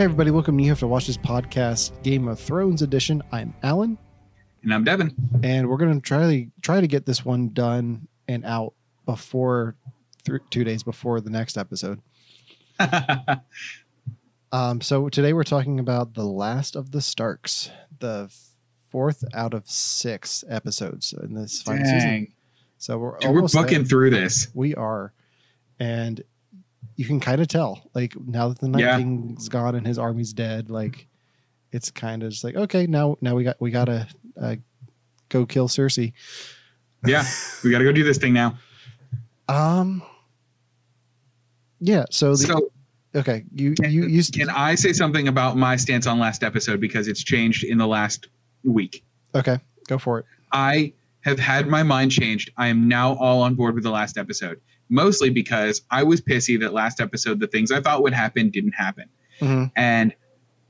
Hey, everybody, welcome to You Have to Watch This Podcast, Game of Thrones edition. I'm Allen, And I'm Devon. and we're going to try to try to get this one done and out before th- two days before the next episode. Um, so today we're talking about The Last of the Starks, the fourth out of six episodes in this final season. So we're Dude, we're almost there. through this. We are, and you can kind of tell, like now that the Night Yeah. King's gone and his army's dead, like it's kind of just like okay, now now we got we gotta uh, go kill Cersei. Yeah, we got to go do this thing now. Um, yeah. So the So, okay, you can, you you can I say something about my stance on last episode because it's changed in the last week? okay, go for it. I have had my mind changed. I am now all on board with the last episode, mostly because I was pissy that last episode the things I thought would happen didn't happen. Mhm. And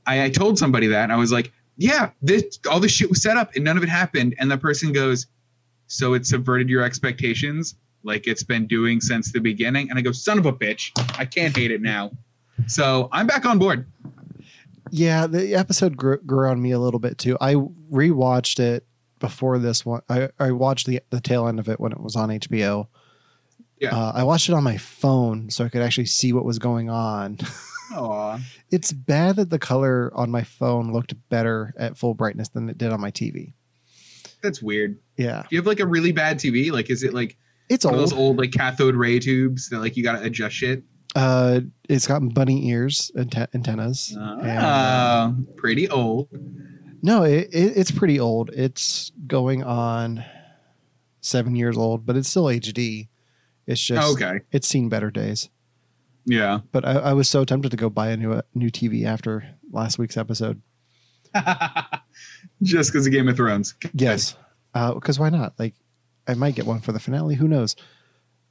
I, I told somebody that and I was like, yeah, this all this shit was set up and none of it happened. And the person goes, so it subverted your expectations like it's been doing since the beginning. And I go, son of a bitch, I can't hate it now. So I'm back on board. Yeah, the episode grew, grew on me a little bit too. I rewatched it before this one. I, I watched the the tail end of it when it was on HBO. Yeah. Uh, I watched it on my phone so I could actually see what was going on. It's bad that the color on my phone looked better at full brightness than it did on my TV. That's weird. Yeah, Do you have like a really bad TV? Like, is it like it's one of old. those old like cathode ray tubes that like you got to adjust shit? Uh, it's got bunny ears, ante- antennas. and, uh, pretty old. no, it, it, it's pretty old. It's going on seven years old, but it's still HD. It's just okay. it's seen better days. Yeah. But I, I was so tempted to go buy a new new TV after last week's episode. Just because of Game of Thrones. Yes, because why not? Like, I might get one for the finale. Who knows?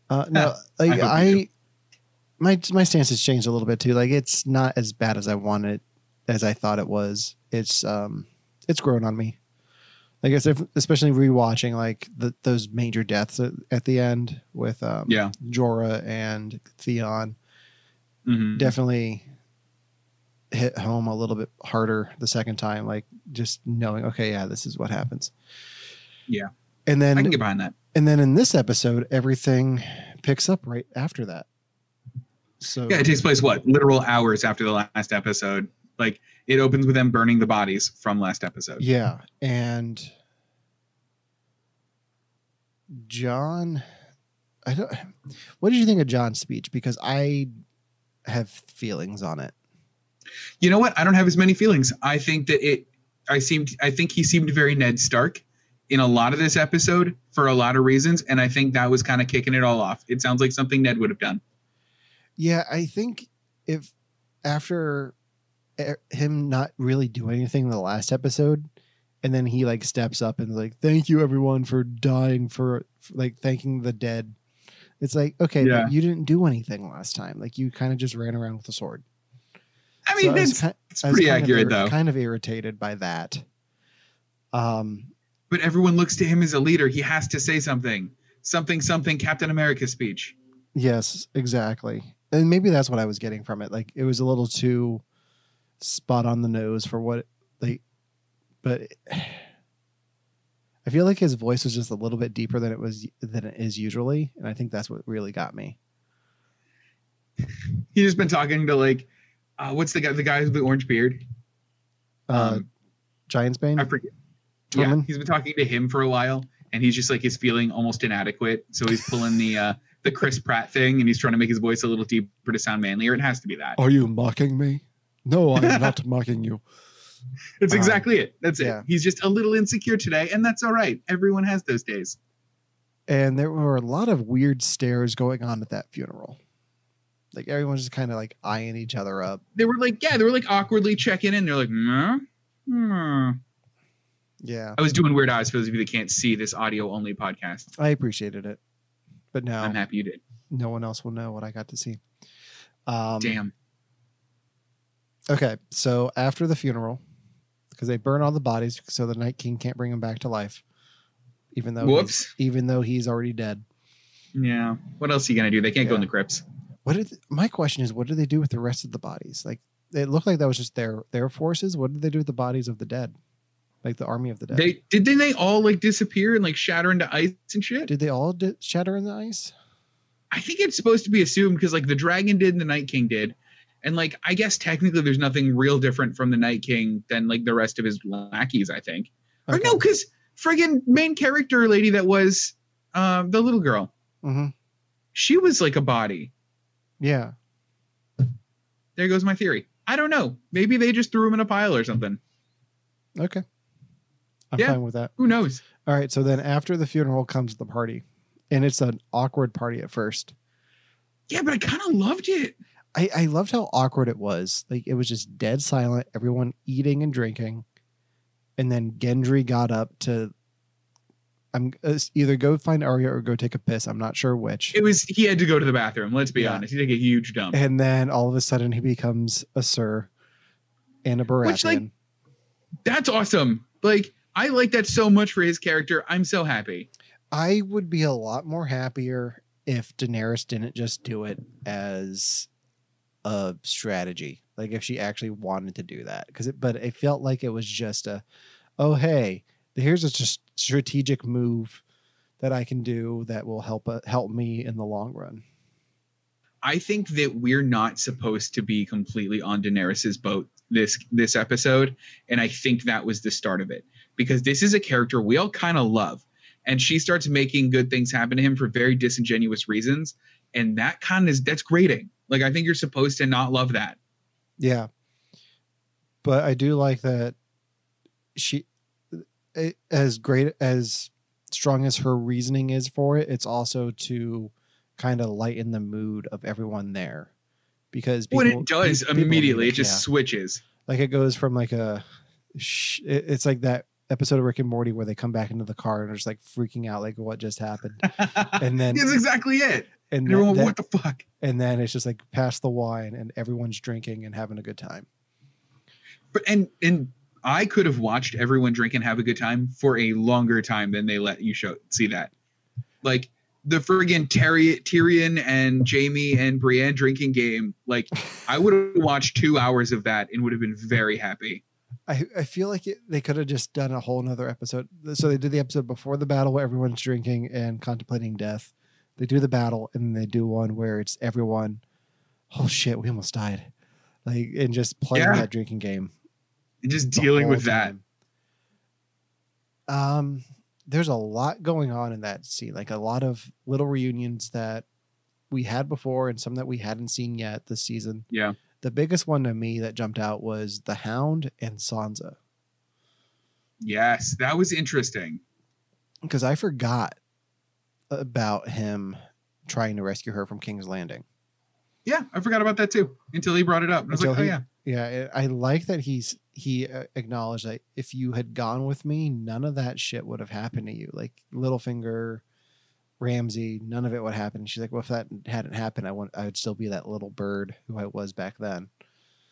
Uh, no, like I I, my my stance has changed a little bit too. Like, it's not as bad as I wanted, as I thought it was. It's um, it's grown on me. I said, especially rewatching like the, those major deaths at, at the end with um, Yeah. Jorah and Theon. Mhm. definitely hit home a little bit harder the second time like just knowing okay yeah this is what happens Yeah. and then I can get behind that. and then in this episode everything picks up right after that so Yeah, it takes place what literal hours after the last episode. Like it opens with them burning the bodies from last episode. yeah and jon i don't what did you think of jon's speech because i have feelings on it You know what? I don't have as many feelings. I think that it. I seemed. I think he seemed very Ned Stark in a lot of this episode for a lot of reasons, and I think that was kind of kicking it all off. It sounds like something Ned would have done. Yeah, I think if after him not really doing anything in the last episode, and then he like steps up and like, "Thank you everyone for dying for, for like thanking the dead." It's like, okay, but Yeah. you didn't do anything last time. Like you kind of just ran around with a sword. I mean, So I was I pretty kind of accurate ir- though. Kind of irritated by that. Um, but everyone looks to him as a leader. He has to say something. Something. Something. Captain America speech. Yes, exactly. And maybe that's what I was getting from it. Like it was a little too spot on the nose for what like but I feel like his voice was just a little bit deeper than it was than it is usually, and I think that's what really got me. He's just been talking to like, uh, what's the guy? The guy with the orange beard. Uh Um, Giantsbane? I forget. Yeah, he's been talking to him for a while, and he's just like he's feeling almost inadequate. So he's pulling the uh, the Chris Pratt thing, and he's trying to make his voice a little deeper to sound manlier. It has to be that. Are you mocking me? No, I am not mocking you. It's um, exactly it. That's yeah. it. He's just a little insecure today, and that's all right. Everyone has those days. And there were a lot of weird stares going on at that funeral. Like everyone's just kind of like eyeing each other up. They were like, yeah, they were like awkwardly checking in. They're like, nah, hmm. Yeah. I was doing weird eyes for those of you that can't see this audio only podcast. I appreciated it. But now I'm happy you did. no one else will know what I got to see. Um, Damn. Okay, so after the funeral, because they burn all the bodies, so the Night King can't bring him back to life, even though Whoops. even though he's already dead. Yeah. What else are you gonna do? They can't go in the crypts. What did my question is? What do they do with the rest of the bodies? Like it looked like that was just their their forces. What did they do with the bodies of the dead? Like the army of the dead. They didn't they all like disappear and like shatter into ice and shit? did they all di- shatter in the ice? I think it's supposed to be assumed because like the dragon did and the Night King did. And like I guess technically there's nothing real different from the Night King than like the rest of his lackeys, I think. Or no, because friggin' main character lady that was um the little girl, mm-hmm. she was like a body. Yeah. There goes my theory. I don't know. Maybe they just threw him in a pile or something. Okay. I'm Yeah. fine with that. Who knows? All right. So then after the funeral comes the party, and it's an awkward party at first. Yeah, but I kind of loved it. I, I loved how awkward it was. Like it was just dead silent, everyone eating and drinking. And then Gendry got up to I'm uh, either go find Arya or go take a piss. I'm not sure which. It was he had to go to the bathroom. Let's be Yeah. honest. He took a huge dump. And then all of a sudden he becomes a Sir and a Baratheon. Which, like, That's awesome. Like I like that so much for his character. I'm so happy. I would be a lot more happier if Daenerys didn't just do it as a strategy. Like if she actually wanted to do that, because it, but it felt like it was just a, oh hey, here's a just strategic move that I can do that will help uh, help me in the long run. I think that we're not supposed to be completely on Daenerys's boat this this episode, and I think that was the start of it because this is a character we all kind of love, and she starts making good things happen to him for very disingenuous reasons, and that kind of is that's grating. Like I think you're supposed to not love that. Yeah, but I do like that she, eh, as great as strong as her reasoning is for it, it's also to kind of lighten the mood of everyone there because when it does people immediately, it just yeah. switches. like it goes from like a, it's like that episode of Rick and Morty where they come back into the car and are just like freaking out like what just happened, and then That's exactly it. and And then, everyone, then- what the fuck? and then it's just like pass the wine and everyone's drinking and having a good time. But and and I could have watched everyone drink and have a good time for a longer time than they let you show see that. Like the friggin' Terry, Tyrion and Jaime and Brienne drinking game. Like I would have watched two hours of that and would have been very happy. I, I feel like it, they could have just done a whole nother episode. So they did the episode before the battle where everyone's drinking and contemplating death. They do the battle and then they do one where it's everyone, oh shit, we almost died. Like, and just playing Yeah. that drinking game. And just dealing with that. Um, there's a lot going on in that scene, like a lot of little reunions that we had before and some that we hadn't seen yet this season. Yeah. The biggest one to me that jumped out was the Hound and Sansa. Yes, that was interesting. because I forgot about him trying to rescue her from King's Landing. Yeah, I forgot about that too until he brought it up. And I was Until like, oh yeah. Yeah, I I like that he's he uh, acknowledged that if you had gone with me, none of that shit would have happened to you. Like Littlefinger, Ramsay, none of it would happen. She's like, well, if that hadn't happened, I would I would still be that little bird who I was back then.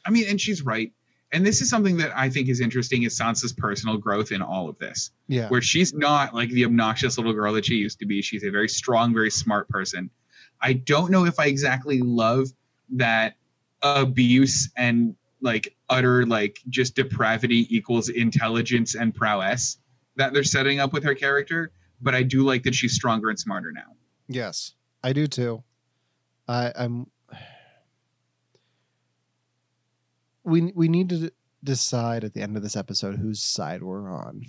I mean, and she's right. And this is something that I think is interesting is Sansa's personal growth in all of this. Yeah, where she's not like the obnoxious little girl that she used to be. She's a very strong, very smart person. I don't know if I exactly love that abuse and like utter like just depravity equals intelligence and prowess that they're setting up with her character, but I do like that she's stronger and smarter now. yes, I do too. I I'm. We we need to decide at the end of this episode whose side we're on.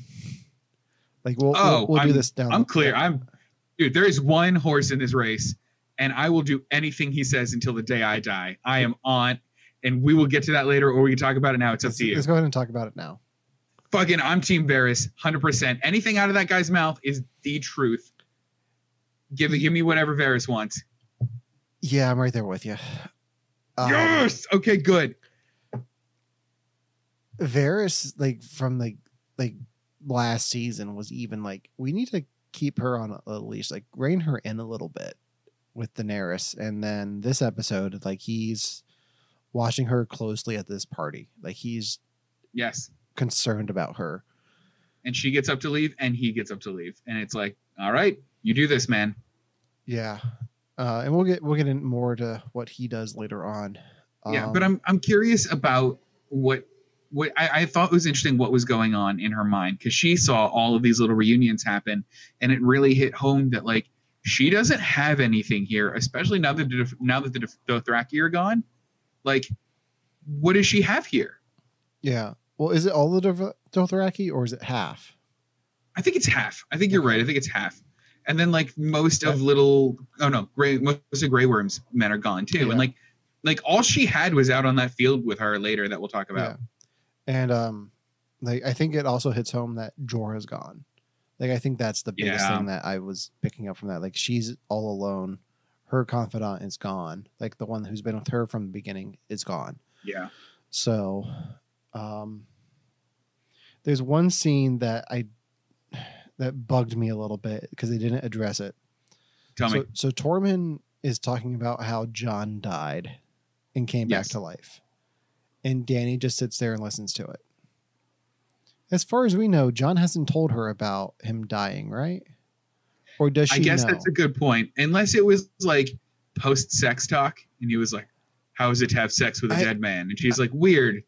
Like we'll Oh, we'll, we'll do this down. I'm clear. I'm dude, there is one horse in this race, and I will do anything he says until the day I die. I am on and we will get to that later or we can talk about it now. It's up Let's, to you. let's go ahead and talk about it now. Fucking I'm Team Varys, hundred percent. Anything out of that guy's mouth is the truth. Give give me whatever Varys wants. Yeah, I'm right there with you. Um, yes. Okay. Good. Varys, like from like like last season, was even like we need to keep her on a leash, like rein her in a little bit with Daenerys, and then this episode, like he's watching her closely at this party, like he's Yes. Concerned about her. And she gets up to leave, and he gets up to leave, and it's like, all right, you do this, man. Yeah, uh, and we'll get we'll get in more to what he does later on. Yeah, Um, but I'm I'm curious about what what I, I thought was interesting what was going on in her mind because she saw all of these little reunions happen, and it really hit home that like she doesn't have anything here, especially now that the, now that the Doth- Dothraki are gone. Like, what does she have here? yeah. Well, is it all the Doth- Dothraki or is it half? I think it's half. I think you're right. I think it's half. And then like most of little oh no, gray most of Grey Worm's men are gone too. Yeah. And like like all she had was out on that field with her later that we'll talk about. And um, like I think it also hits home that Jorah's gone. Like I think that's the biggest Yeah. thing that I was picking up from that. Like she's all alone. Her confidant is gone. Like the one who's been with her from the beginning is gone. Yeah. So, um, there's one scene that I that bugged me a little bit because they didn't address it. Tell so, me. so Tormund is talking about how Jon died and came Yes. back to life, and Dany just sits there and listens to it. As far as we know, Jon hasn't told her about him dying, right? Or does she? I guess know? that's a good point. Unless it was like post sex talk and he was like, How is it to have sex with a I- dead man? And she's like, Weird.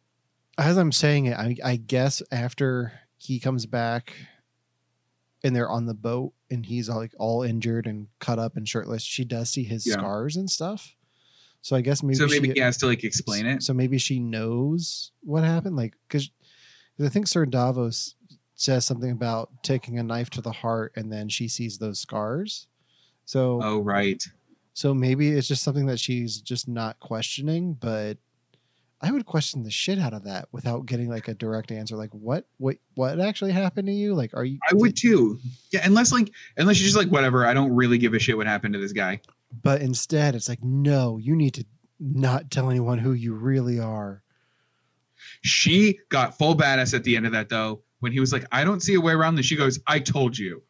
As I'm saying it, I, I guess after he comes back and they're on the boat and he's like all injured and cut up and shirtless, she does see his Yeah. scars and stuff. So I guess maybe so maybe she, he has to like explain it. So maybe she knows what happened, like because I think Sir Davos says something about taking a knife to the heart and then she sees those scars. So Oh right. so maybe it's just something that she's just not questioning, but I would question the shit out of that without getting like a direct answer. Like what what what actually happened to you? Like are you I would too. Yeah, unless like unless you're just like, whatever, I don't really give a shit what happened to this guy. but instead it's like no, you need to not tell anyone who you really are. She got full badass at the end of that though, when he was like, I don't see a way around this. She goes, I told you.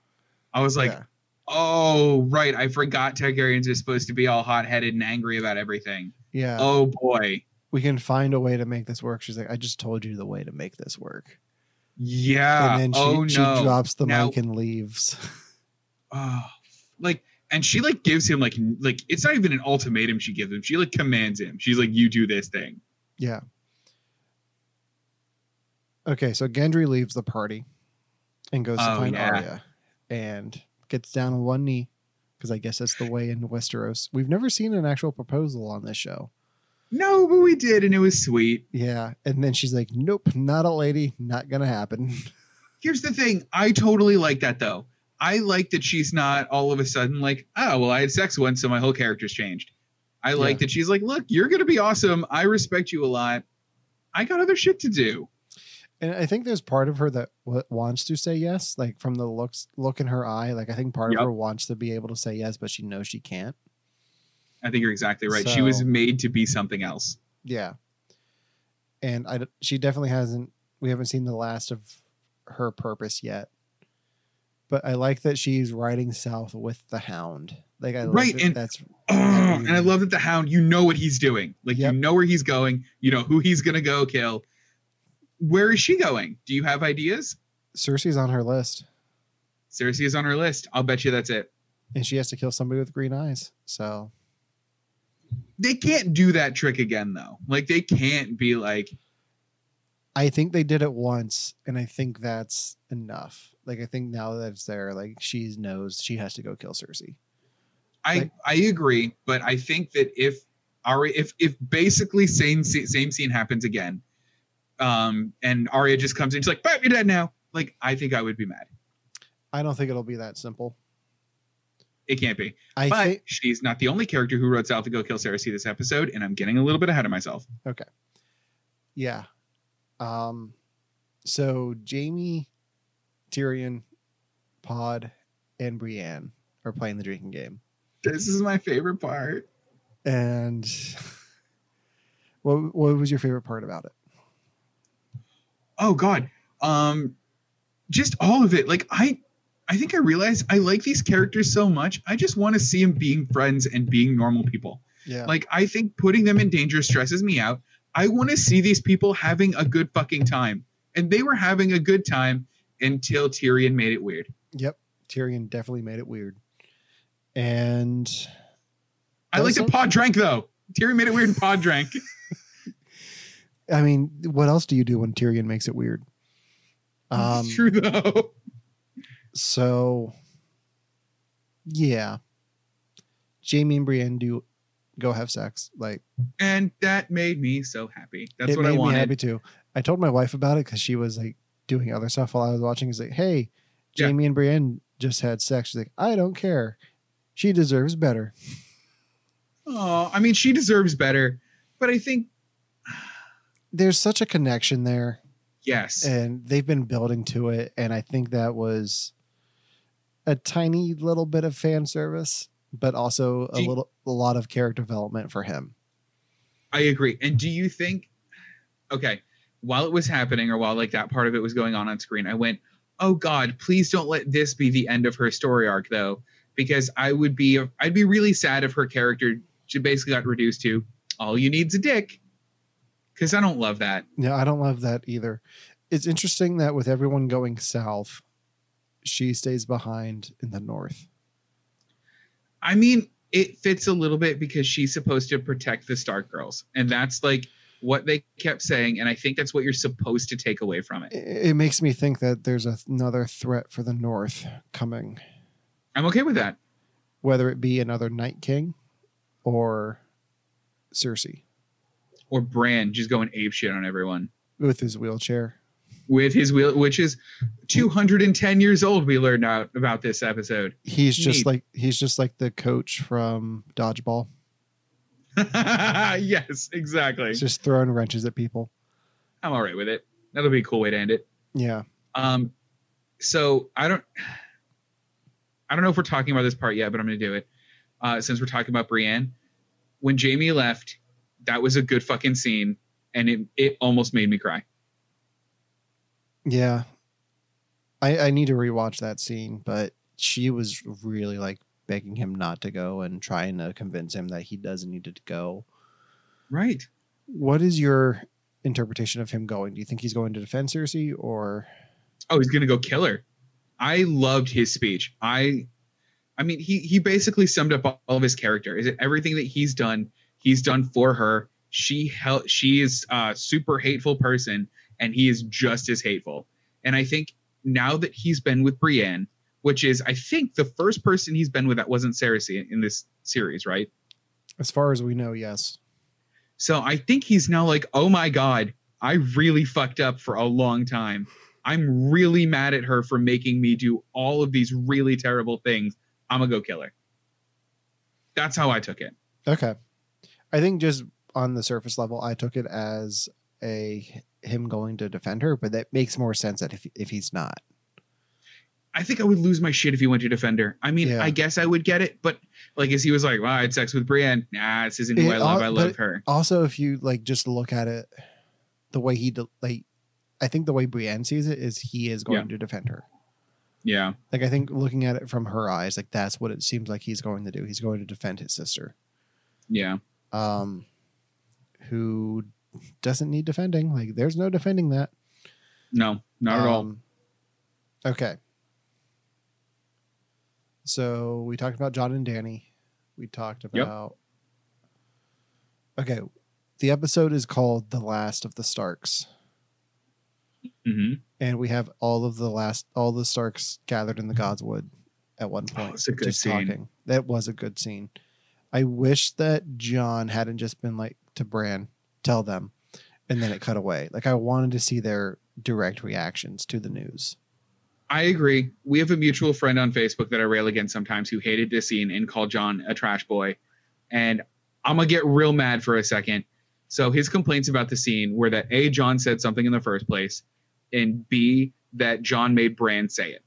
I was like, Yeah. Oh, right. I forgot Targaryens are supposed to be all hot headed and angry about everything. yeah. Oh boy. We can find a way to make this work. She's like, I just told you the way to make this work. Yeah. and then she, oh she no. drops the Now- mic and leaves. oh, like and she like gives him like like it's not even an ultimatum she gives him. She like commands him. She's like, You do this thing. Yeah. Okay, so Gendry leaves the party and goes to Oh, find yeah. Arya and gets down on one knee because I guess that's the way in Westeros. We've never seen an actual proposal on this show. No, but we did, and it was sweet. Yeah, and then she's like, "Nope, not a lady, not gonna happen." Here's the thing. I totally like that though. I like that she's not all of a sudden like, oh well, I had sex once, so my whole character's changed. I like Yeah. that she's like, look, you're gonna be awesome. I respect you a lot. I got other shit to do. And I think there's part of her that w- wants to say yes, like from the looks look in her eye. Like I think part Yep. of her wants to be able to say yes, but she knows she can't. I think you're exactly right. she was made to be something else. Yeah. And I she definitely hasn't, we haven't seen the last of her purpose yet. But I like that she's riding south with the hound. Like, I Right, that and- that's, Oh, and I love that the hound, you know what he's doing. Like Yep. you know where he's going, you know who he's gonna go kill. Where is she going? Do you have ideas? Cersei's on her list Cersei is on her list. I'll bet you that's it. and she has to kill somebody with green eyes. So, They can't do that trick again though. Like they can't be like, I think they did it once, and I think that's enough. Like, I think now that it's there, like, she knows she has to go kill Cersei. I Like- I agree, but I think that if Arya, if if basically same same scene happens again, um, and Arya just comes in, she's like, "Bam, you're dead now." Like I think I would be mad. I don't think it'll be that simple. It can't be. I but think, she's not the only character who wrote south to go kill Cersei this episode, and I'm getting a little bit ahead of myself. Okay. Yeah. Um so Jaime, Tyrion, Pod, and Brienne are playing the drinking game. This is my favorite part. And what what was your favorite part about it? Oh God, um, just all of it. Like I, I think I realized I like these characters so much. I just want to see them being friends and being normal people. Yeah. Like I think putting them in danger stresses me out. I want to see these people having a good fucking time, and they were having a good time until Tyrion made it weird. yep. Tyrion definitely made it weird. And I like that Pod drank though. Tyrion made it weird and Pod drank. I mean, what else do you do when Tyrion makes it weird? Um, It's true though. So yeah, Jaime and Brienne do go have sex. Like And that made me so happy. That's what made I wanted. me happy too. I told my wife about it because she was like doing other stuff while I was watching. Is like, "Hey, Yeah. Jaime and Brienne just had sex." She's like, "I don't care. She deserves better." Oh, I mean, she deserves better, but I think There's such a connection there, yes, and they've been building to it. And I think that was a tiny little bit of fan service, but also a Do little, a lot of character development for him. I agree. And do you think? Okay, while it was happening, or while like that part of it was going on on screen, I went, "Oh God, please don't let this be the end of her story arc, though." Because I would be, I'd be really sad if her character she basically got reduced to all you need's a dick. Because I don't love that. Yeah, I don't love that either. It's interesting that with everyone going south, she stays behind in the north. I mean, it fits a little bit because she's supposed to protect the Stark girls, and that's like what they kept saying, and I think that's what you're supposed to take away from it. It, makes me think that there's another threat for the north coming, I'm okay with that. whether it be another Night King or Cersei Or Bran just going ape shit on everyone with his wheelchair. With his wheel, which is 210 years old. We learned out about this episode. He's just Neat. like he's just like the coach from Dodgeball. yes, exactly. He's just throwing wrenches at people. I'm all right with it. That'll be a cool way to end it. Yeah. Um, so I don't, I don't know if we're talking about this part yet, but I'm going to do it. Uh, since we're talking about Brienne, when Jaime left, that was a good fucking scene, and it it almost made me cry. Yeah. I I need to rewatch that scene, but she was really like begging him not to go and trying to convince him that he doesn't need to go. Right. What is your interpretation of him going? Do you think he's going to defend Cersei or Oh, he's gonna go kill her. I loved his speech. I, I mean, he he basically summed up all of his character. Is it everything that he's done? He's done for her. She hel- She is a super hateful person, and he is just as hateful. And I think now that he's been with Brienne, which is I think the first person he's been with that wasn't Cersei in this series, right? as far as we know, yes. So I think he's now like, oh my God, I really fucked up for a long time. I'm really mad at her for making me do all of these really terrible things. I'm gonna go kill her. That's how I took it. Okay. I think just on the surface level, I took it as a him going to defend her, but that makes more sense that if if he's not. I think I would lose my shit if he went to defend her. I mean, Yeah. I guess I would get it, but like, as he was like, "Well, I had sex with Brienne." Nah, this isn't who It I love. I love her. Also, if you like just look at it, the way he de- like, I think the way Brienne sees it is he is going to defend her. Yeah, Like I think looking at it from her eyes, like that's what it seems like he's going to do. He's going to defend his sister, yeah. um, who doesn't need defending. Like there's no defending that. No, not at all. Um, Okay. So we talked about Jon and Dany. We talked about. Okay. The episode is called The Last of the Starks. hmm And we have all of the last, all the Starks gathered in the Godswood at one point. Oh, it's a good just scene. talking. That was a good scene. I wish that Jon hadn't just been like to Bran, tell them, and then it cut away. Like I wanted to see their direct reactions to the news. I agree. We have a mutual friend on Facebook that I rail against sometimes who hated this scene and called Jon a trash boy. And I'm gonna get real mad for a second. So his complaints about the scene were that A, Jon said something in the first place, and B, that Jon made Bran say it.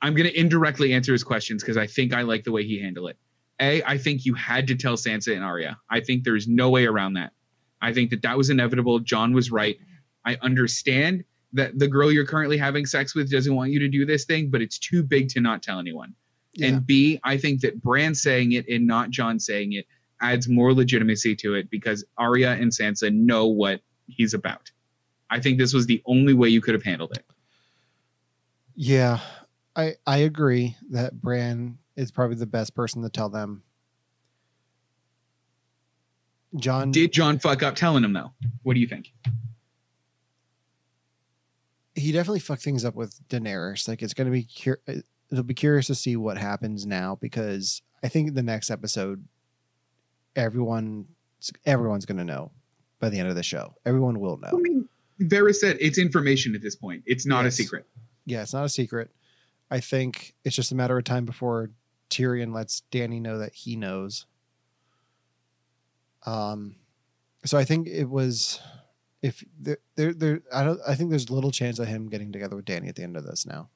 I'm gonna indirectly answer his questions because I think I like the way he handled it. A, I think you had to tell Sansa and Arya. I think there's no way around that. I think that that was inevitable. Jon was right. I understand that the girl you're currently having sex with doesn't want you to do this thing, but it's too big to not tell anyone. Yeah. And B, I think that Bran saying it and not Jon saying it adds more legitimacy to it because Arya and Sansa know what he's about. I think this was the only way you could have handled it. Yeah, I I agree that Bran is probably the best person to tell them. Jon Did Jon fuck up telling him though? What do you think? he definitely fucked things up with Daenerys. Like it's going to be cur- it'll be curious to see what happens now because I think the next episode everyone everyone's going to know by the end of the show. Everyone will know. I mean, Varys said it's information at this point. It's not Yes. a secret. Yeah, it's not a secret. I think it's just a matter of time before Tyrion lets Dany know that he knows. Um so I think it was if there there, there I don't I think there's little chance of him getting together with Dany at the end of this now.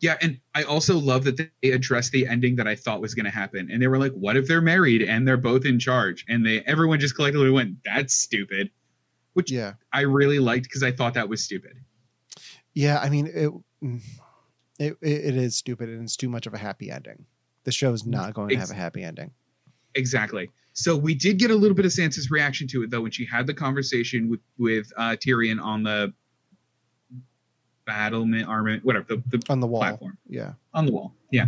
Yeah, and I also love that they addressed the ending that I thought was going to happen, and they were like, "What if they're married and they're both in charge?" And they everyone just collectively went, "That's stupid," which Yeah. I really liked because I thought that was stupid. Yeah, I mean it, mm, it it is stupid and it's too much of a happy ending. The show is not going to have a happy ending. Exactly. So we did get a little bit of Sansa's reaction to it though when she had the conversation with with uh, Tyrion on the battlement armament, whatever the, the On the wall. platform. Yeah. on the wall. Yeah.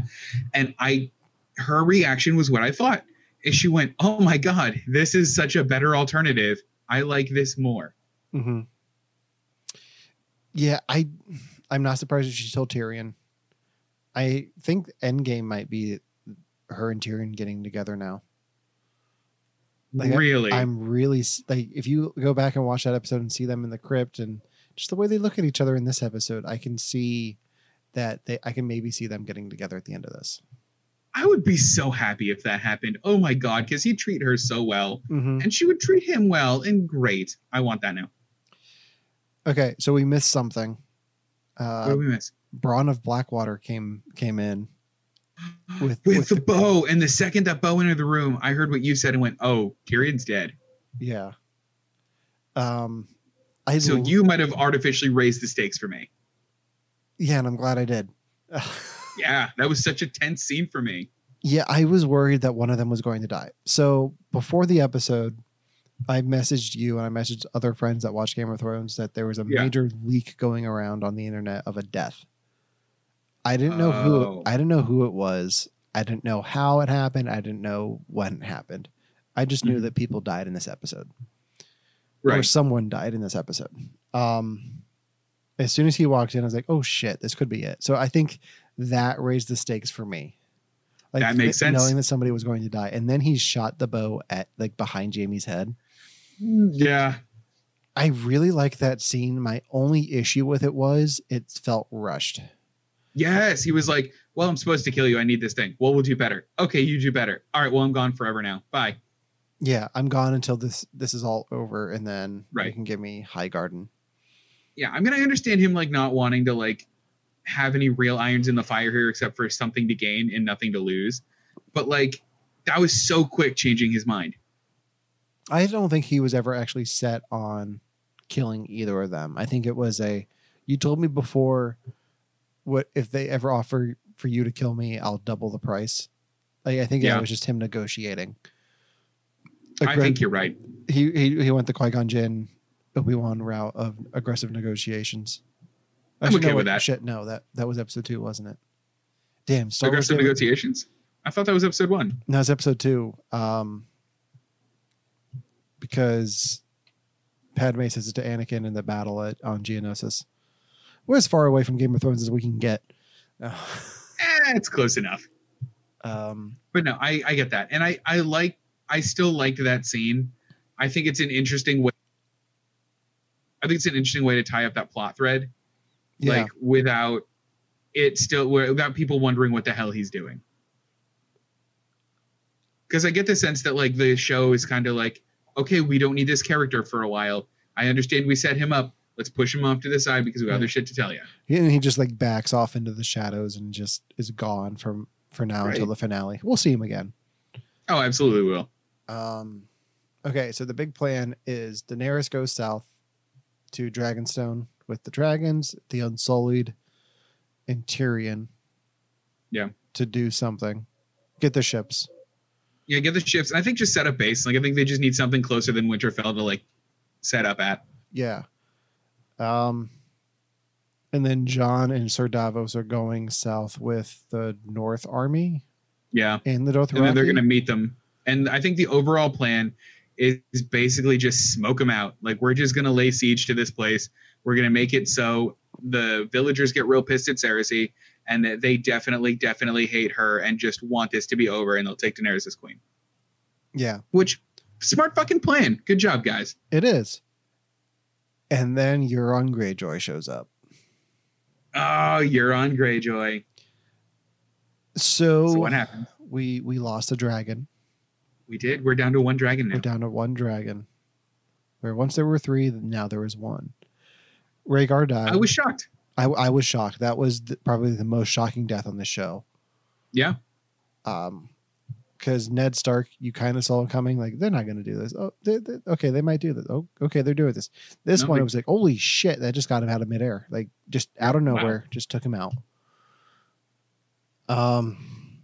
And I her reaction was what I thought. Is she went, "Oh my god, this is such a better alternative. I like this more." hmm Yeah, I I'm not surprised that she told Tyrion. I think Endgame might be her and Tyrion getting together now. Like, really? I'm really like if you go back and watch that episode and see them in the crypt and just the way they look at each other in this episode, I can see that they I can maybe see them getting together at the end of this. I would be so happy if that happened. Oh my god, cuz he'd treat her so well Mm-hmm. and she would treat him well and great. I want that now. Okay, so we missed something. what Uh, did we miss? Bronn of Blackwater came came in. with- with, with the, the- bow and the second that bow entered the room, I heard what you said and went, "Oh, Tyrion's dead." Yeah. Um, I So l- you might have artificially raised the stakes for me. yeah, and I'm glad I did. Yeah, that was such a tense scene for me. yeah, I was worried that one of them was going to die. So before the episode, I messaged you and I messaged other friends that watch Game of Thrones that there was a Yeah. major leak going around on the internet of a death. I didn't know who Oh. I didn't know who it was. I didn't know how it happened. I didn't know when it happened. I just knew Mhm. that people died in this episode. or someone died in this episode. Um, as soon as he walked in, I was like, "Oh shit, this could be it." So I think that raised the stakes for me. Like That makes sense. Knowing that somebody was going to die, and then he shot the bow at like behind Jaime's head. Yeah. I really like that scene. My only issue with it was it felt rushed. Yes, he was like, "Well, I'm supposed to kill you. I need this thing. Well, we'll do better. Okay, you do better. All right. Well, I'm gone forever now. Bye." Yeah, I'm gone until this this is all over, and then right. you can give me Highgarden. Yeah, I mean, I understand him like not wanting to like have any real irons in the fire here, except for something to gain and nothing to lose. But like, that was so quick changing his mind. I don't think he was ever actually set on killing either of them. I think it was a you told me before what if they ever offer for you to kill me, I'll double the price. Like, I think Yeah. that was just him negotiating. I think you're right. he, he he went the Qui Gon Jinn Obi Wan route of aggressive negotiations. I'm Actually, okay no, with that. Shit, no, that that was episode two, wasn't it? Damn, Star Aggressive it- negotiations. I thought that was episode one. no, it's episode two. Um, because Padme says it to Anakin in the battle at on Geonosis. We're as far away from Game of Thrones as we can get. Eh, it's close enough. um, But no, I I get that, and I I like I still liked that scene. I think it's an interesting way. I think it's an interesting way to tie up that plot thread. yeah, like without it still without people wondering what the hell he's doing because i get the sense that like the show is kind of like okay we don't need this character for a while i understand we set him up let's push him off to the side because we have Yeah. other shit to tell you and he just like backs off into the shadows and just is gone from for now until the finale. We'll see him again. oh absolutely will Um, okay, so the big plan is Daenerys goes south to Dragonstone with the dragons, the Unsullied, and Tyrion. Yeah. To do something, get the ships. yeah get the ships i think just set up base like i think they just need something closer than winterfell to like set up at Yeah. Um, and then Jon and Sir Davos are going south with the North Army yeah and the Dothraki. and then they're gonna meet them And I think the overall plan is basically just smoke them out. Like we're just gonna lay siege to this place. We're gonna make it so the villagers get real pissed at Cersei, and that they definitely, definitely hate her and just want this to be over, and they'll take Daenerys as queen. Yeah, Which smart fucking plan. Good job, guys. it is. And then Euron Greyjoy shows up. Oh, Euron Greyjoy. So, So what happened? we we lost a dragon. We did. We're down to one dragon now. We're down to one dragon. Where once there were three, now there was one. Rhaegar died. I was shocked. I, I was shocked. That was the, probably the most shocking death on the show. Yeah. Um, because Ned Stark, you kind of saw it coming. Like they're not going to do this. Oh, they, they, okay, they might do this. Oh, okay, they're doing this. This No, one they- was like, holy shit, that just got him out of midair. Like just out of Wow. nowhere, just took him out. Um,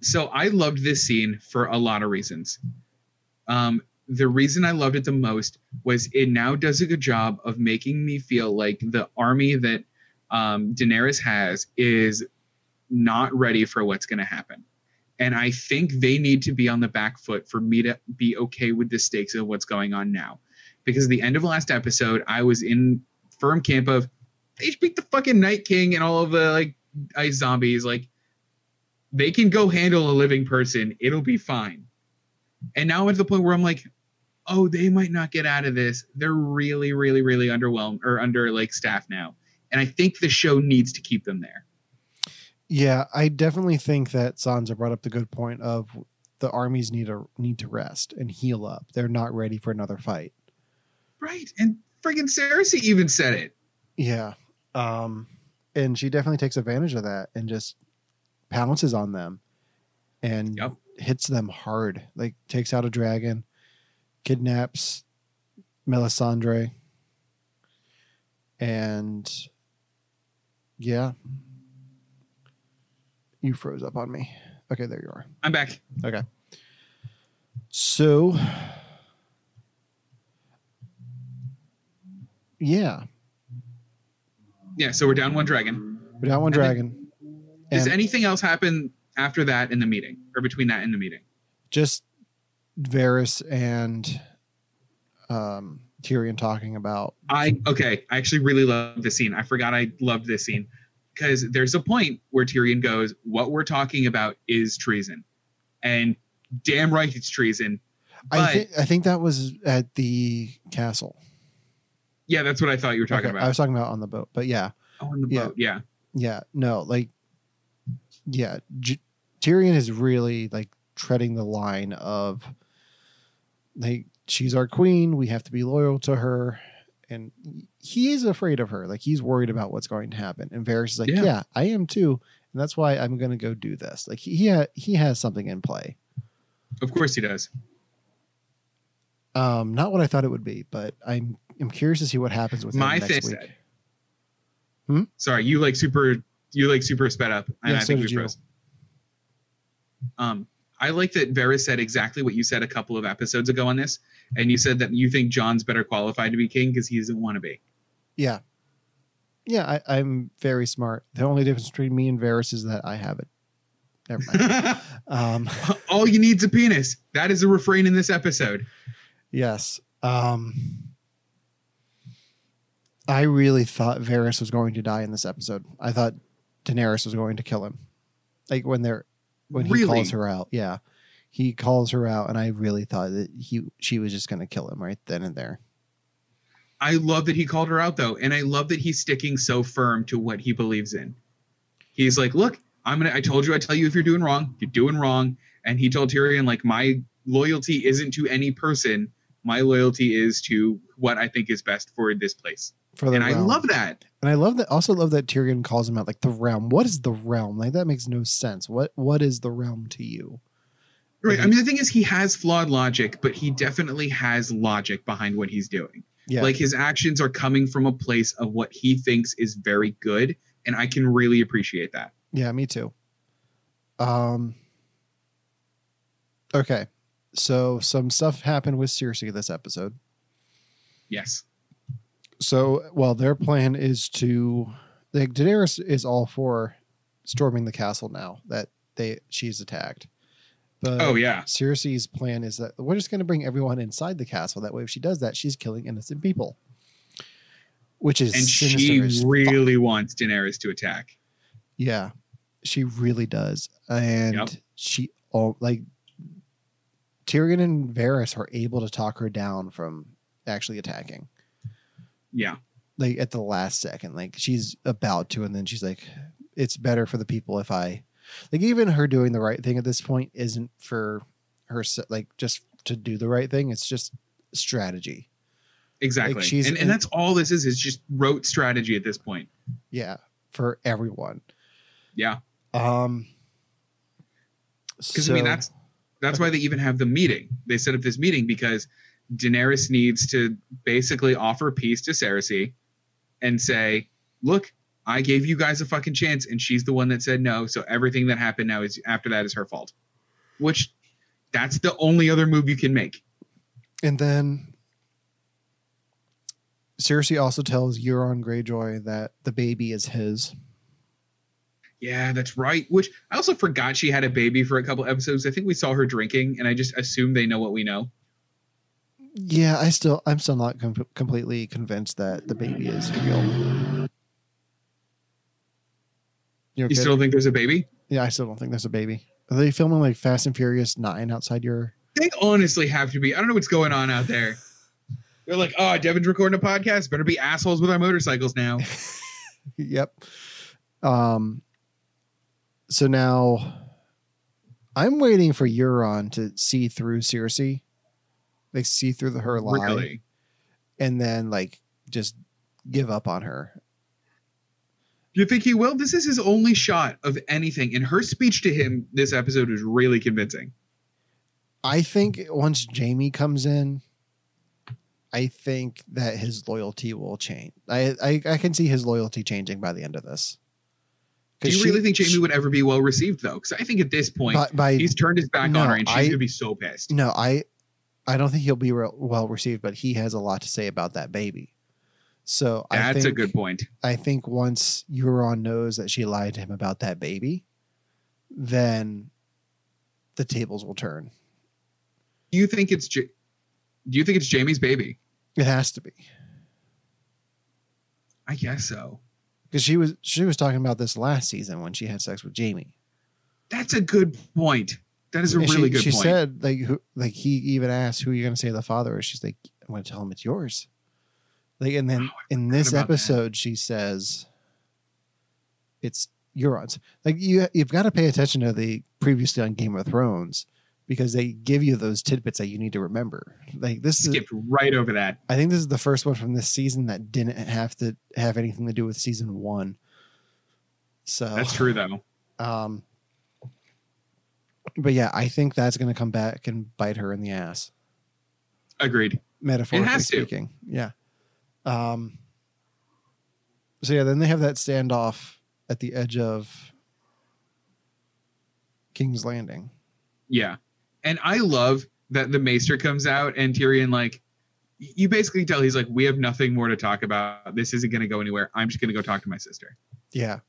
so I loved this scene for a lot of reasons. Um, the reason I loved it the most was it now does a good job of making me feel like the army that um, Daenerys has is not ready for what's going to happen. And I think they need to be on the back foot for me to be okay with the stakes of what's going on now. Because at the end of last episode, I was in firm camp of they beat the fucking Night King and all of the like ice zombies. Like they can go handle a living person. It'll be fine. And now I'm at the point where I'm like, oh, they might not get out of this. They're really, really, really underwhelmed or under like staff now. And I think the show needs to keep them there. Yeah, I definitely think that Sansa brought up the good point of the armies need to need to rest and heal up. They're not ready for another fight. Right. And friggin' Cersei even said it. Yeah. Um, and she definitely takes advantage of that and just pounces on them and Yep. hits them hard. Like takes out a dragon, kidnaps Melisandre, and yeah. You froze up on me. Okay, there you are. I'm back. Okay. So yeah, Yeah, so we're down one dragon. we got one And dragon. Does anything else happen after that in the meeting or between that and the meeting? just Varys and um, Tyrion talking about I okay, I actually really love this scene. I forgot I loved this scene because there's a point where Tyrion goes, "What we're talking about is treason," and damn right it's treason. I think I think that was at the castle. Yeah, that's what I thought you were talking Okay, about. I was talking about on the boat, but yeah, oh, on the yeah. boat. Yeah, yeah, no, like, yeah, J- Tyrion is really like treading the line of, like, she's our queen. We have to be loyal to her, and he is afraid of her. Like, he's worried about what's going to happen. And Varys is like, Yeah. yeah, I am too, and that's why I'm going to go do this. Like, he he, ha- he has something in play. of course he does. Um, not what I thought it would be, but I'm I'm curious to see what happens with My next week. Hmm? Sorry, you like super. You like super sped up, and Yeah, I so think you. froze. Um, I like that Varys said exactly what you said a couple of episodes ago on this, and you said that you think Jon's better qualified to be king because he doesn't want to be. Yeah. Yeah, I, I'm very smart. The only difference between me and Varys is that I have it. Never mind. um, All you need's a penis. That is a refrain in this episode. yes. Um, I really thought Varys was going to die in this episode. I thought Daenerys was going to kill him. Like when they're when he calls her out. Yeah. He calls her out and I really thought that he she was just going to kill him right then and there. I love that he called her out though, and I love that he's sticking so firm to what he believes in. He's like, "Look, I'm gonna. I told you. I tell you if you're doing wrong, you're doing wrong." And he told Tyrion, like, "My loyalty isn't to any person. My loyalty is to what I think is best for this place." For the And I love that. And I love that. Also, love that Tyrion calls him out like the realm. What is the realm? Like that makes no sense. What What is the realm to you? Right. I mean, the thing is, he has flawed logic, but he definitely has logic behind what he's doing. Yeah, Like his actions are coming from a place of what he thinks is very good, and I can really appreciate that. yeah, me too. Um. Okay, so some stuff happened with Cersei this episode. Yes. So, well, their plan is to like Daenerys is all for storming the castle now that they she's attacked, But oh yeah, Cersei's plan is that we're just going to bring everyone inside the castle. That way, if she does that, she's killing innocent people, which is and sinister she as fuck. really wants Daenerys to attack. Yeah, she really does, and Yep. she oh like Tyrion and Varys are able to talk her down from actually attacking. Yeah, Like at the last second, like she's about to, and then she's like, "It's better for the people if I." Like even her doing the right thing at this point isn't for her like just to do the right thing. It's just strategy. exactly. she's and, and that's all this is. Is just rote strategy at this point. Yeah, for everyone. Yeah, Um, because I mean that's that's why they even have the meeting. They set up this meeting because Daenerys needs to basically offer peace to Cersei and say, "Look, I gave you guys a fucking chance, and she's the one that said no. So everything that happened now is after that is her fault." Which that's the only other move you can make. And then Cersei also tells Euron Greyjoy that the baby is his. Yeah, that's right. Which I also forgot she had a baby for a couple episodes. I think we saw her drinking, and I just assume they know what we know. Yeah, I still, I'm still not com- completely convinced that the baby is real. You, You still think there's a baby? yeah, I still don't think there's a baby. Are they filming like Fast and Furious Nine outside your? They honestly have to be. I don't know what's going on out there. They're like, oh, Devon's recording a podcast. Better be assholes with our motorcycles now. yep. Um. So now, I'm waiting for Euron to see through Cersei, like see through the, her lie, really? and then like just give up on her. Do you think he will? This is his only shot of anything. And her speech to him this episode was really convincing. I think once Jaime comes in, I think that his loyalty will change. I I, I can see his loyalty changing by the end of this. Do you she- really think Jaime she- would ever be well received, though? Because I think at this point, by, by he's turned his back No, on her and she's I- to be so pissed. no, I I don't think he'll be re- well received, but he has a lot to say about that baby. So I That's think, a good point. I think once Euron knows that she lied to him about that baby, then the tables will turn. Do you think it's Do you think it's Jaime's baby? It has to be I guess so. because she was she was talking about this last season when she had sex with Jaime. That's a good point. That is a And really she, good she point. said like who, like he even asked who you're going to say the father is. She's like, I'm going to tell him it's yours. Like, and then Wow, in this about that. episode, she says it's Euron's. Like you, you've got to pay attention to the previously on Game of Thrones because they give you those tidbits that you need to remember. Like this is, Skipped right over that. I think this is the first one from this season that didn't have to have anything to do with season one. So That's true, though. um, but yeah, I think that's going to come back and bite her in the ass, Agreed. metaphorically speaking. Yeah. Um. So yeah, then they have that standoff at the edge of King's Landing. Yeah. And I love that the Maester comes out and Tyrion, like, you basically tell he's like, we have nothing more to talk about. This isn't going to go anywhere. I'm just going to go talk to my sister. Yeah.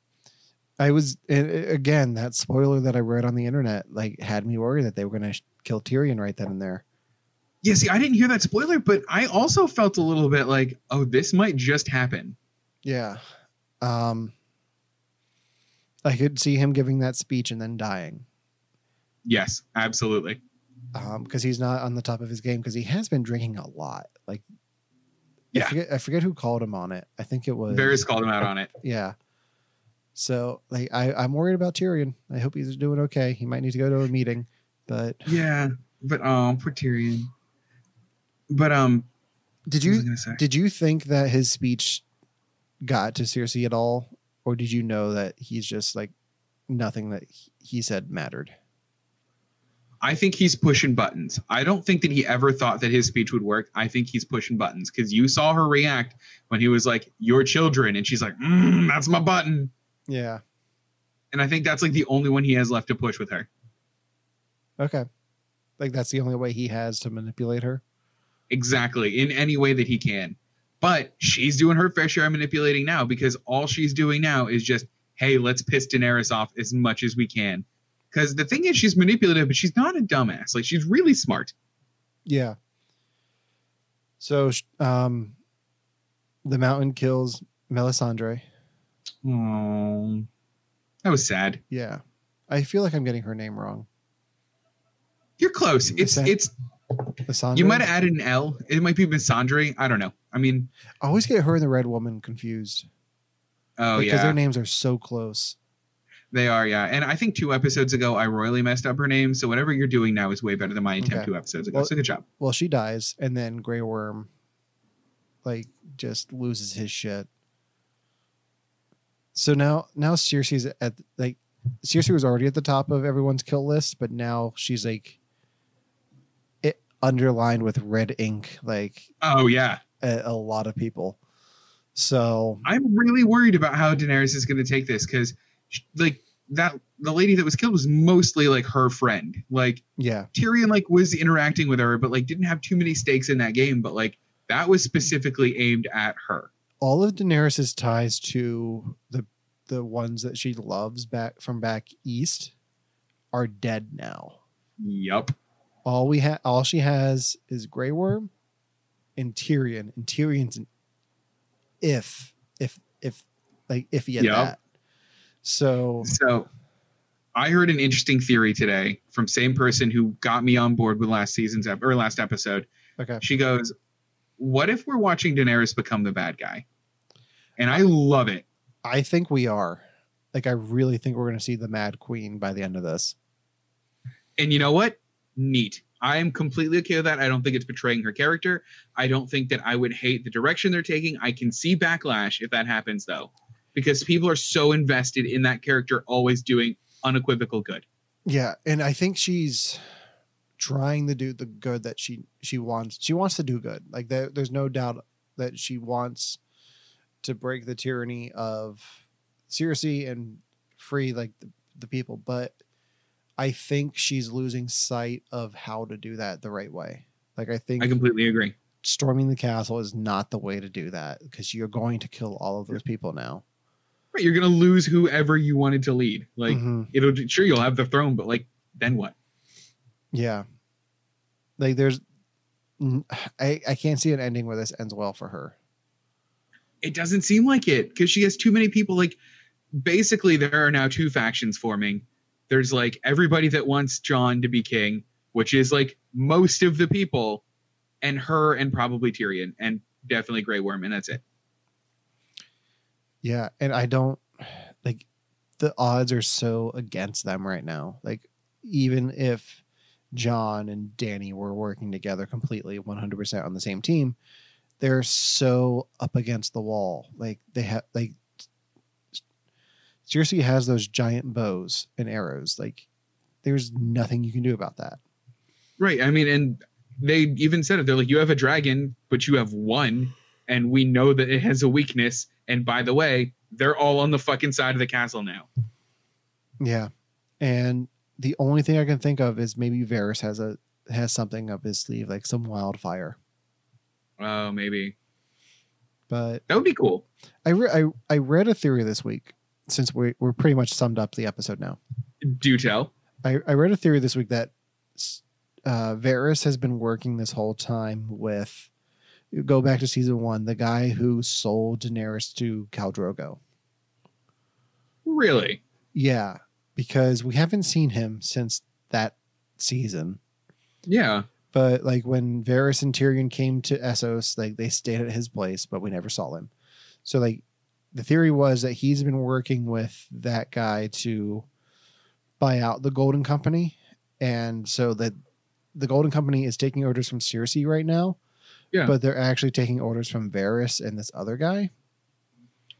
I was again that spoiler that I read on the internet like had me worried that they were going to kill Tyrion right then and there. Yeah, see, I didn't hear that spoiler, but I also felt a little bit like, oh, this might just happen. Yeah. Um. I could see him giving that speech and then dying. Yes, absolutely. um because he's not on the top of his game because he has been drinking a lot like Yeah. I forget, I forget who called him on it i think it was Varys called him out on it. yeah so like I, i'm worried about tyrion i hope he's doing okay he might need to go to a meeting but Yeah, but um, poor Tyrion. But um, did what was I you did you think that his speech got to cersei at all or did you know that he's just like nothing that he- he said mattered I think he's pushing buttons. I don't think that he ever thought that his speech would work. I think he's pushing buttons because you saw her react when he was like, "Your children," and she's like, mm, "That's my button." Yeah And I think that's like the only one he has left to push with her. okay like that's the only way he has to manipulate her Exactly, in any way that he can. But she's doing her fair share of manipulating now because all she's doing now is just, "Hey, let's piss Daenerys off as much as we can." Because the thing is, she's manipulative, but she's not a dumbass. Like she's really smart. Yeah. So, um, the mountain kills Melisandre. Oh, that was sad. Yeah. I feel like I'm getting her name wrong. You're close. It's it's you might have added an L. It might be Misandre. I don't know. I mean, I always get her and the red woman confused. oh because yeah, their names are so close. they are. Yeah, and I think two episodes ago I royally messed up her name. So whatever you're doing now is way better than my attempt Okay. two episodes ago. Well- so good job. Well, she dies, and then Grey Worm, like, just loses his shit. So now, now Cersei's at like, Cersei was already at the top of everyone's kill list, but now she's like, it underlined with red ink, like Oh yeah, a, a lot of people. So I'm really worried about how Daenerys is going to take this because, like that the lady that was killed was mostly like her friend. Like yeah, Tyrion like was interacting with her, but like didn't have too many stakes in that game. But like that was specifically aimed at her. All of Daenerys's ties to the the ones that she loves back from back east are dead now. Yup. all we have all she has is Grey Worm and Tyrion, and Tyrion's an if if if like iffy at Yep. that. So So I heard an interesting theory today from same person who got me on board with last season's ep- or last episode. okay, She goes, "What if we're watching Daenerys become the bad guy?" And I love it. I think we are. Like I really think we're gonna see the Mad Queen by the end of this. And you know what? Neat. I am completely okay with that. I don't think it's betraying her character. I don't think that I would hate the direction they're taking. I can see backlash if that happens, though, because people are so invested in that character always doing unequivocal good. Yeah, and I think she's trying to do the good that she she wants. She wants to do good. Like there, there's no doubt that she wants to break the tyranny of Cersei and free like the, the people. But I think she's losing sight of how to do that the right way. Like I think I completely agree. storming the castle is not the way to do that because you're going to kill all of those people now. Right, you're gonna lose whoever you wanted to lead. Like Mhm. it'll sure you'll have the throne, but like then what? Yeah. Like there's I I can't see an ending where this ends well for her. It doesn't seem like it because she has too many people. Like basically, there are now two factions forming. There's like everybody that wants Jon to be king, which is like most of the people, and her and probably Tyrion and definitely Grey Worm, and that's it. Yeah, and I don't like the odds are so against them right now. Like even if Jon and Dany were working together completely 100% on the same team, they're so up against the wall. Like they have like Cersei has those giant bows and arrows. Like there's nothing you can do about that. Right. I mean, and they even said it. They're like, you have a dragon, but you have one, and we know that it has a weakness. And by the way, they're all on the fucking side of the castle now. Yeah. And the only thing I can think of is maybe Varys has a has something up his sleeve, like some wildfire. Oh, maybe But that would be cool. I re- I, I read a theory this week since we we're pretty much summed up the episode now. Do tell. I, I read a theory this week that uh, Varys has been working this whole time with go back to season one, the guy who sold Daenerys to Khal Drogo. Really? Yeah, because we haven't seen him since that season. Yeah. But like when Varys and Tyrion came to Essos, like they stayed at his place, but we never saw him. So like the theory was that he's been working with that guy to buy out the Golden Company, and so that the Golden Company is taking orders from Cersei right now. Yeah. But they're actually taking orders from Varys and this other guy.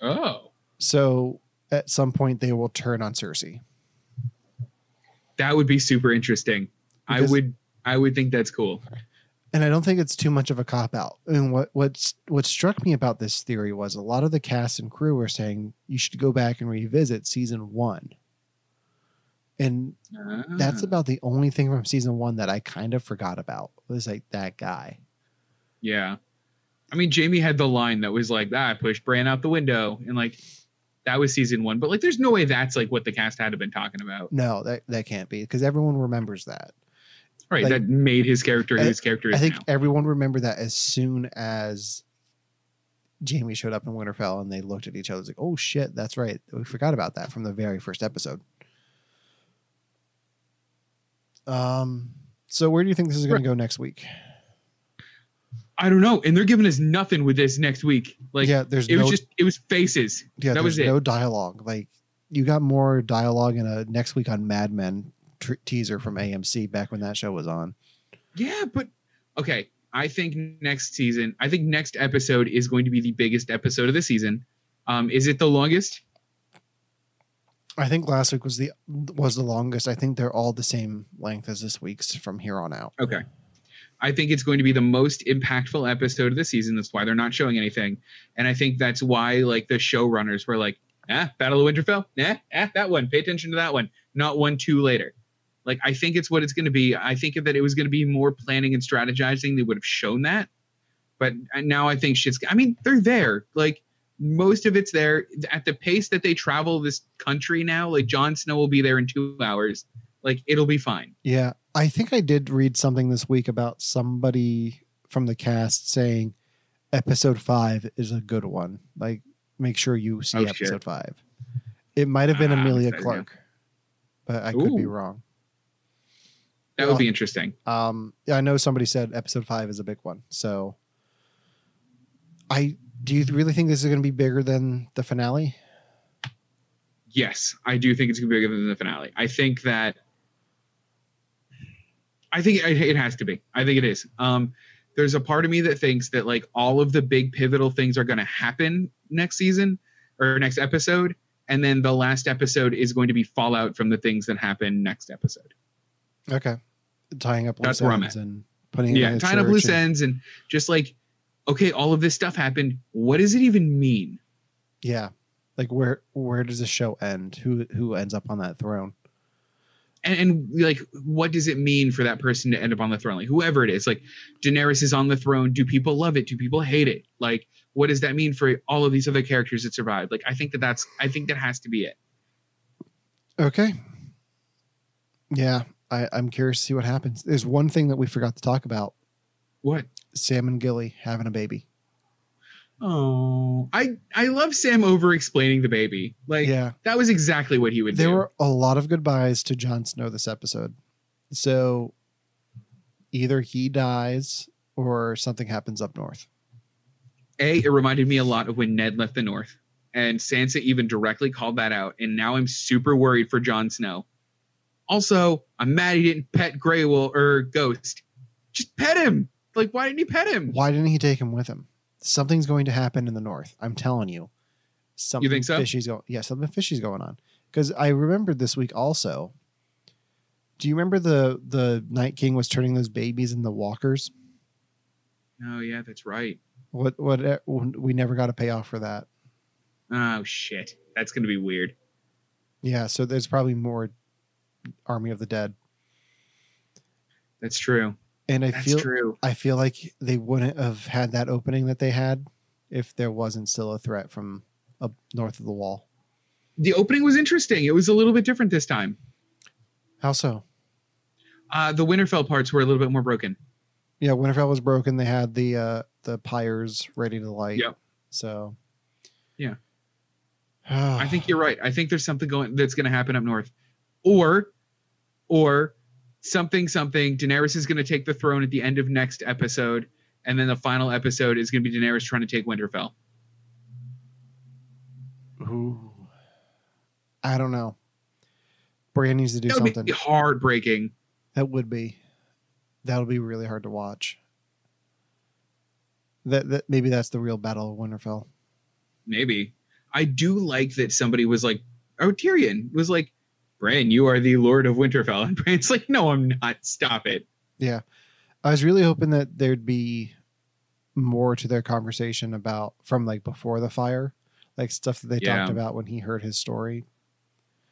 Oh, So at some point they will turn on Cersei. that would be super interesting. Because- I would. I would think that's cool. and I don't think it's too much of a cop out. And what what's what struck me about this theory was a lot of the cast and crew were saying you should go back and revisit season one. And that's Ah, about the only thing from season one that I kind of forgot about was like that guy. yeah. I mean, Jaime had the line that was like, "Ah, I pushed Bran out the window," and like, That was season one. But like, there's no way that's like what the cast had been talking about. No, that that can't be because everyone remembers that. Right. Like- that made his character I- his character is I think now. everyone remembered that as soon as Jaime showed up in Winterfell and they looked at each other like, "Oh shit, that's right. We forgot about that from the very first episode." Um. So where do you think this is going to go next week? I don't know. And they're giving us nothing with this next week. Like, yeah, there's it no was just, it was faces. yeah, that was it. no dialogue. Like you got more dialogue in a next week on Mad Men tr- teaser from AMC back when that show was on. Yeah, but okay. I think next season, I think next episode is going to be the biggest episode of the season. Um, is it the longest? I think last week was the was the longest. I think they're all the same length as this week's from here on out. Okay. I think it's going to be the most impactful episode of the season. That's why they're not showing anything. And I think that's why like the showrunners were like, ah, Battle of Winterfell? Nah, ah, that one. Pay attention to that one. Not one two later. Like I think it's what it's going to be. I think that it was going to be more planning and strategizing. They would have shown that. But now I think shit's. I mean, they're there. Like most of it's there at the pace that they travel this country now. Like Jon Snow will be there in two hours. Like it'll be fine. Yeah, I think I did read something this week about somebody from the cast saying episode five is a good one. Like, make sure you see Oh, shit. episode five. It might have been Ah, Emilia. Clarke, but I could be wrong. That would be interesting. Um, yeah, I know somebody said episode five is a big one. So, I do you really think this is going to be bigger than the finale? Yes, I do think it's gonna be bigger than the finale. I think that. I think it, it has to be. I think it is. Um, there's a part of me that thinks that like all of the big pivotal things are going to happen next season or next episode, and then the last episode is going to be fallout from the things that happen next episode. Okay, tying up That's loose where I'm ends and putting yeah, in tying up loose and- ends and just like, okay, all of this stuff happened. What does it even mean? Yeah, like where where does the show end? Who who ends up on that throne? and, and like what does it mean for that person to end up on the throne like whoever it is like daenerys is on the throne do people love it do people hate it like what does that mean for all of these other characters that survived like i think that that's i think that has to be it Okay. Yeah, I, I'm curious to see what happens. There's one thing that we forgot to talk about: what Sam and Gilly having a baby. oh i i love sam over explaining the baby like yeah, that was exactly what he would there do were a lot of goodbyes to Jon Snow this episode. So either he dies or something happens up north. a it reminded me a lot of when ned left the north and sansa even directly called that out and now i'm super worried for Jon snow also i'm mad he didn't pet Grey Wolf or ghost just pet him like why didn't he pet him Why didn't he take him with him? Something's going to happen in the north. I'm telling you. Something think so? fishy's going. Yeah, something fishy's going on. Because I remembered this week also. Do you remember the the Night King was turning those babies into walkers? oh yeah that's right What what we never got a payoff for that. oh shit that's gonna be weird Yeah, so there's probably more Army of the Dead, that's true and I that's feel true I feel like they wouldn't have had that opening that they had if there wasn't still a threat from up north of the wall. the opening was interesting it was a little bit different this time How so? uh the winterfell parts were a little bit more broken Yeah, Winterfell was broken. They had the uh the pyres ready to light. Yep. So Yeah. I think you're right. I think there's something going that's going to happen up north, or, or something something. Daenerys is going to take the throne at the end of next episode, and then the final episode is going to be Daenerys trying to take Winterfell. Ooh. I don't know. Bran needs to do That would something. be heartbreaking. That would be. That would be really hard to watch. That that maybe that's the real battle of Winterfell. Maybe I do like that somebody was like, "Oh, Tyrion was like, Bran, you are the Lord of Winterfell," and Bran's like, "No, I'm not. Stop it." Yeah. I was really hoping that there'd be more to their conversation about from like before the fire, like stuff that they Yeah. talked about when he heard his story.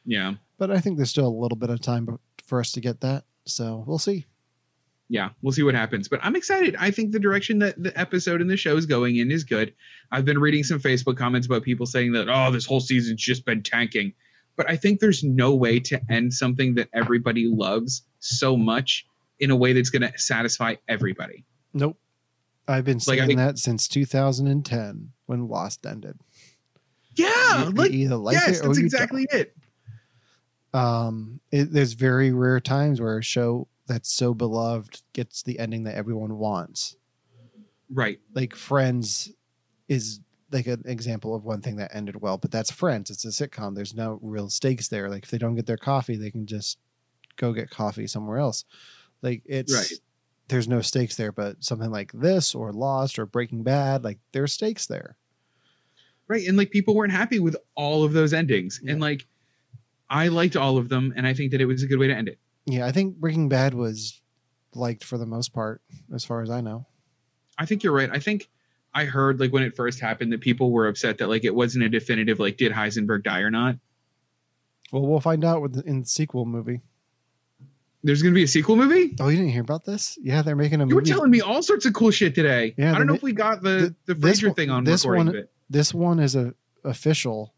Yeah. But I think there's still a little bit of time for us to get that. So we'll see. yeah, we'll see what happens. But I'm excited. I think the direction that the episode and the show is going in is good. I've been reading some Facebook comments about people saying that, oh, this whole season's just been tanking. But I think there's no way to end something that everybody loves so much in a way that's going to satisfy everybody. Nope. I've been Like, I saying think- that since 2010 when Lost ended. Yeah, You- you like either like yes, it that's exactly it. don't. Um, it, there's very rare times where a show that's so beloved gets the ending that everyone wants. Right. Like Friends is like an example of one thing that ended well, but that's Friends. It's a sitcom. There's no real stakes there. Like if they don't get their coffee, they can just go get coffee somewhere else. Like it's Right. there's no stakes there, but something like this or Lost or Breaking Bad, like there's stakes there. Right. And like people weren't happy with all of those endings. Yeah. And like I liked all of them and I think that it was a good way to end it. Yeah, I think Breaking Bad was liked for the most part, as far as I know. I think you're right. I think I heard like when it first happened that people were upset that like it wasn't a definitive like did Heisenberg die or not. Well, we'll find out with the, in the sequel movie. There's gonna be a sequel movie? Oh, you didn't hear about this? Yeah, they're making a movie. You were telling me all sorts of cool shit today. Yeah, I don't know if we got the the, the- one- thing on this recording, one- but this one is a official.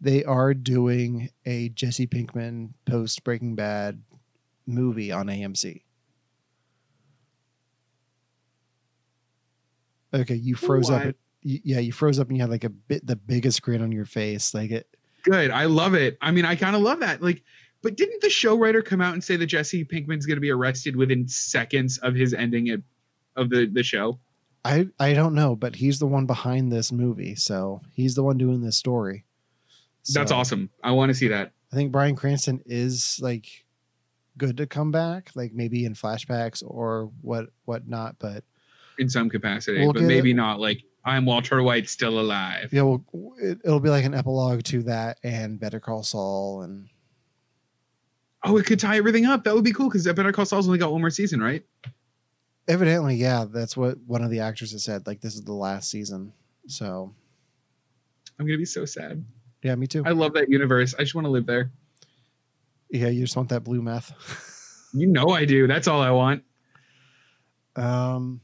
They are doing a Jesse Pinkman post Breaking Bad movie on AMC. Okay, you froze up. What? It, y- yeah, you froze up and you had like a bit the biggest grin on your face. Like it. good. I love it. I mean, I kind of love that. Like, but didn't the show writer come out and say that Jesse Pinkman's gonna be arrested within seconds of his ending it, of the the show? I I don't know, but he's the one behind this movie, so he's the one doing this story. That's awesome. I want to see that. I think Bryan Cranston is like good to come back, like maybe in flashbacks or what whatnot. But in some capacity, We'll but maybe it- not like I'm Walter White still alive. yeah, well, it, it'll be like an epilogue to that and Better Call Saul, and Oh, it could tie everything up. That would be cool because Better Call Saul's only got one more season, right? evidently, yeah, that's what one of the actors has said. Like this is the last season, so I'm gonna be so sad. yeah, me too. I love that universe. I just want to live there. yeah, you just want that blue meth. You know I do. That's all I want. um,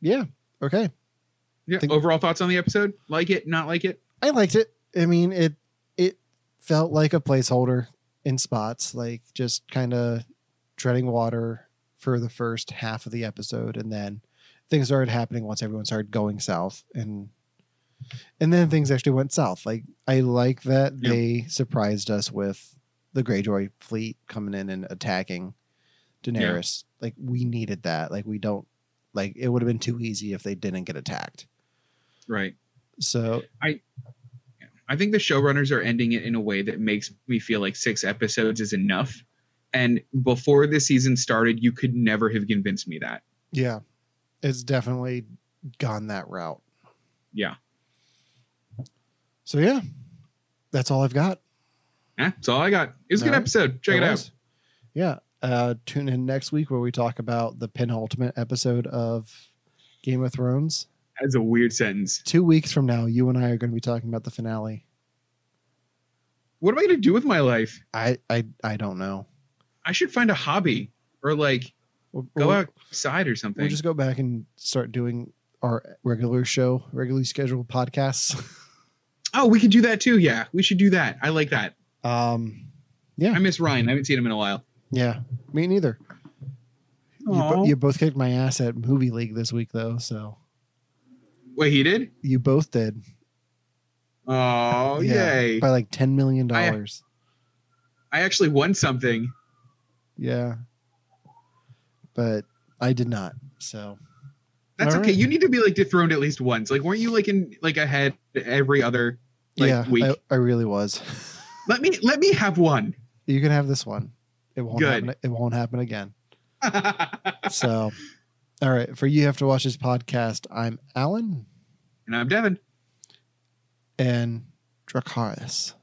yeah, okay. Yeah. Think- Overall thoughts on the episode? Like it? Not like it? I liked it. I mean, it it felt like a placeholder in spots, like just kind of treading water for the first half of the episode, and then things started happening once everyone started going south, and and then things actually went south. Like I like that Yeah. they surprised us with the Greyjoy fleet coming in and attacking Daenerys. Like we needed that. Like we don't like it would have been too easy if they didn't get attacked. Right. So I I think the showrunners are ending it in a way that makes me feel like six episodes is enough. And before the season started, you could never have convinced me that. Yeah, it's definitely gone that route. Yeah. So yeah, that's all I've got. Eh, that's all I got. It was a good right. episode. Check it, out. Yeah. Uh, tune in next week where we talk about the penultimate episode of Game of Thrones. That's a weird sentence. Two weeks from now, you and I are going to be talking about the finale. What am I going to do with my life? I I, I don't know. I should find a hobby or like We'll, go we'll- outside or something. We'll just go back and start doing our regular show, regularly scheduled podcasts. oh, we could do that too. Yeah, we should do that. I like that. um, yeah, I miss Ryan. I haven't seen him in a while. Yeah, me neither. You, you both kicked my ass at movie league this week though, so Wait, he did? you both did. Oh, Yeah, yay. by like ten million dollars. I actually won something. Yeah, but I did not. So That's All okay. right. You need to be like dethroned at least once. Like, weren't you like in like ahead every other like yeah, week? I, I really was. Let me let me have one. you can have this one. It won't Good. happen. It won't happen again. So, all right. For you have to watch this podcast. I'm Allen and I'm Devon. and Dracarys.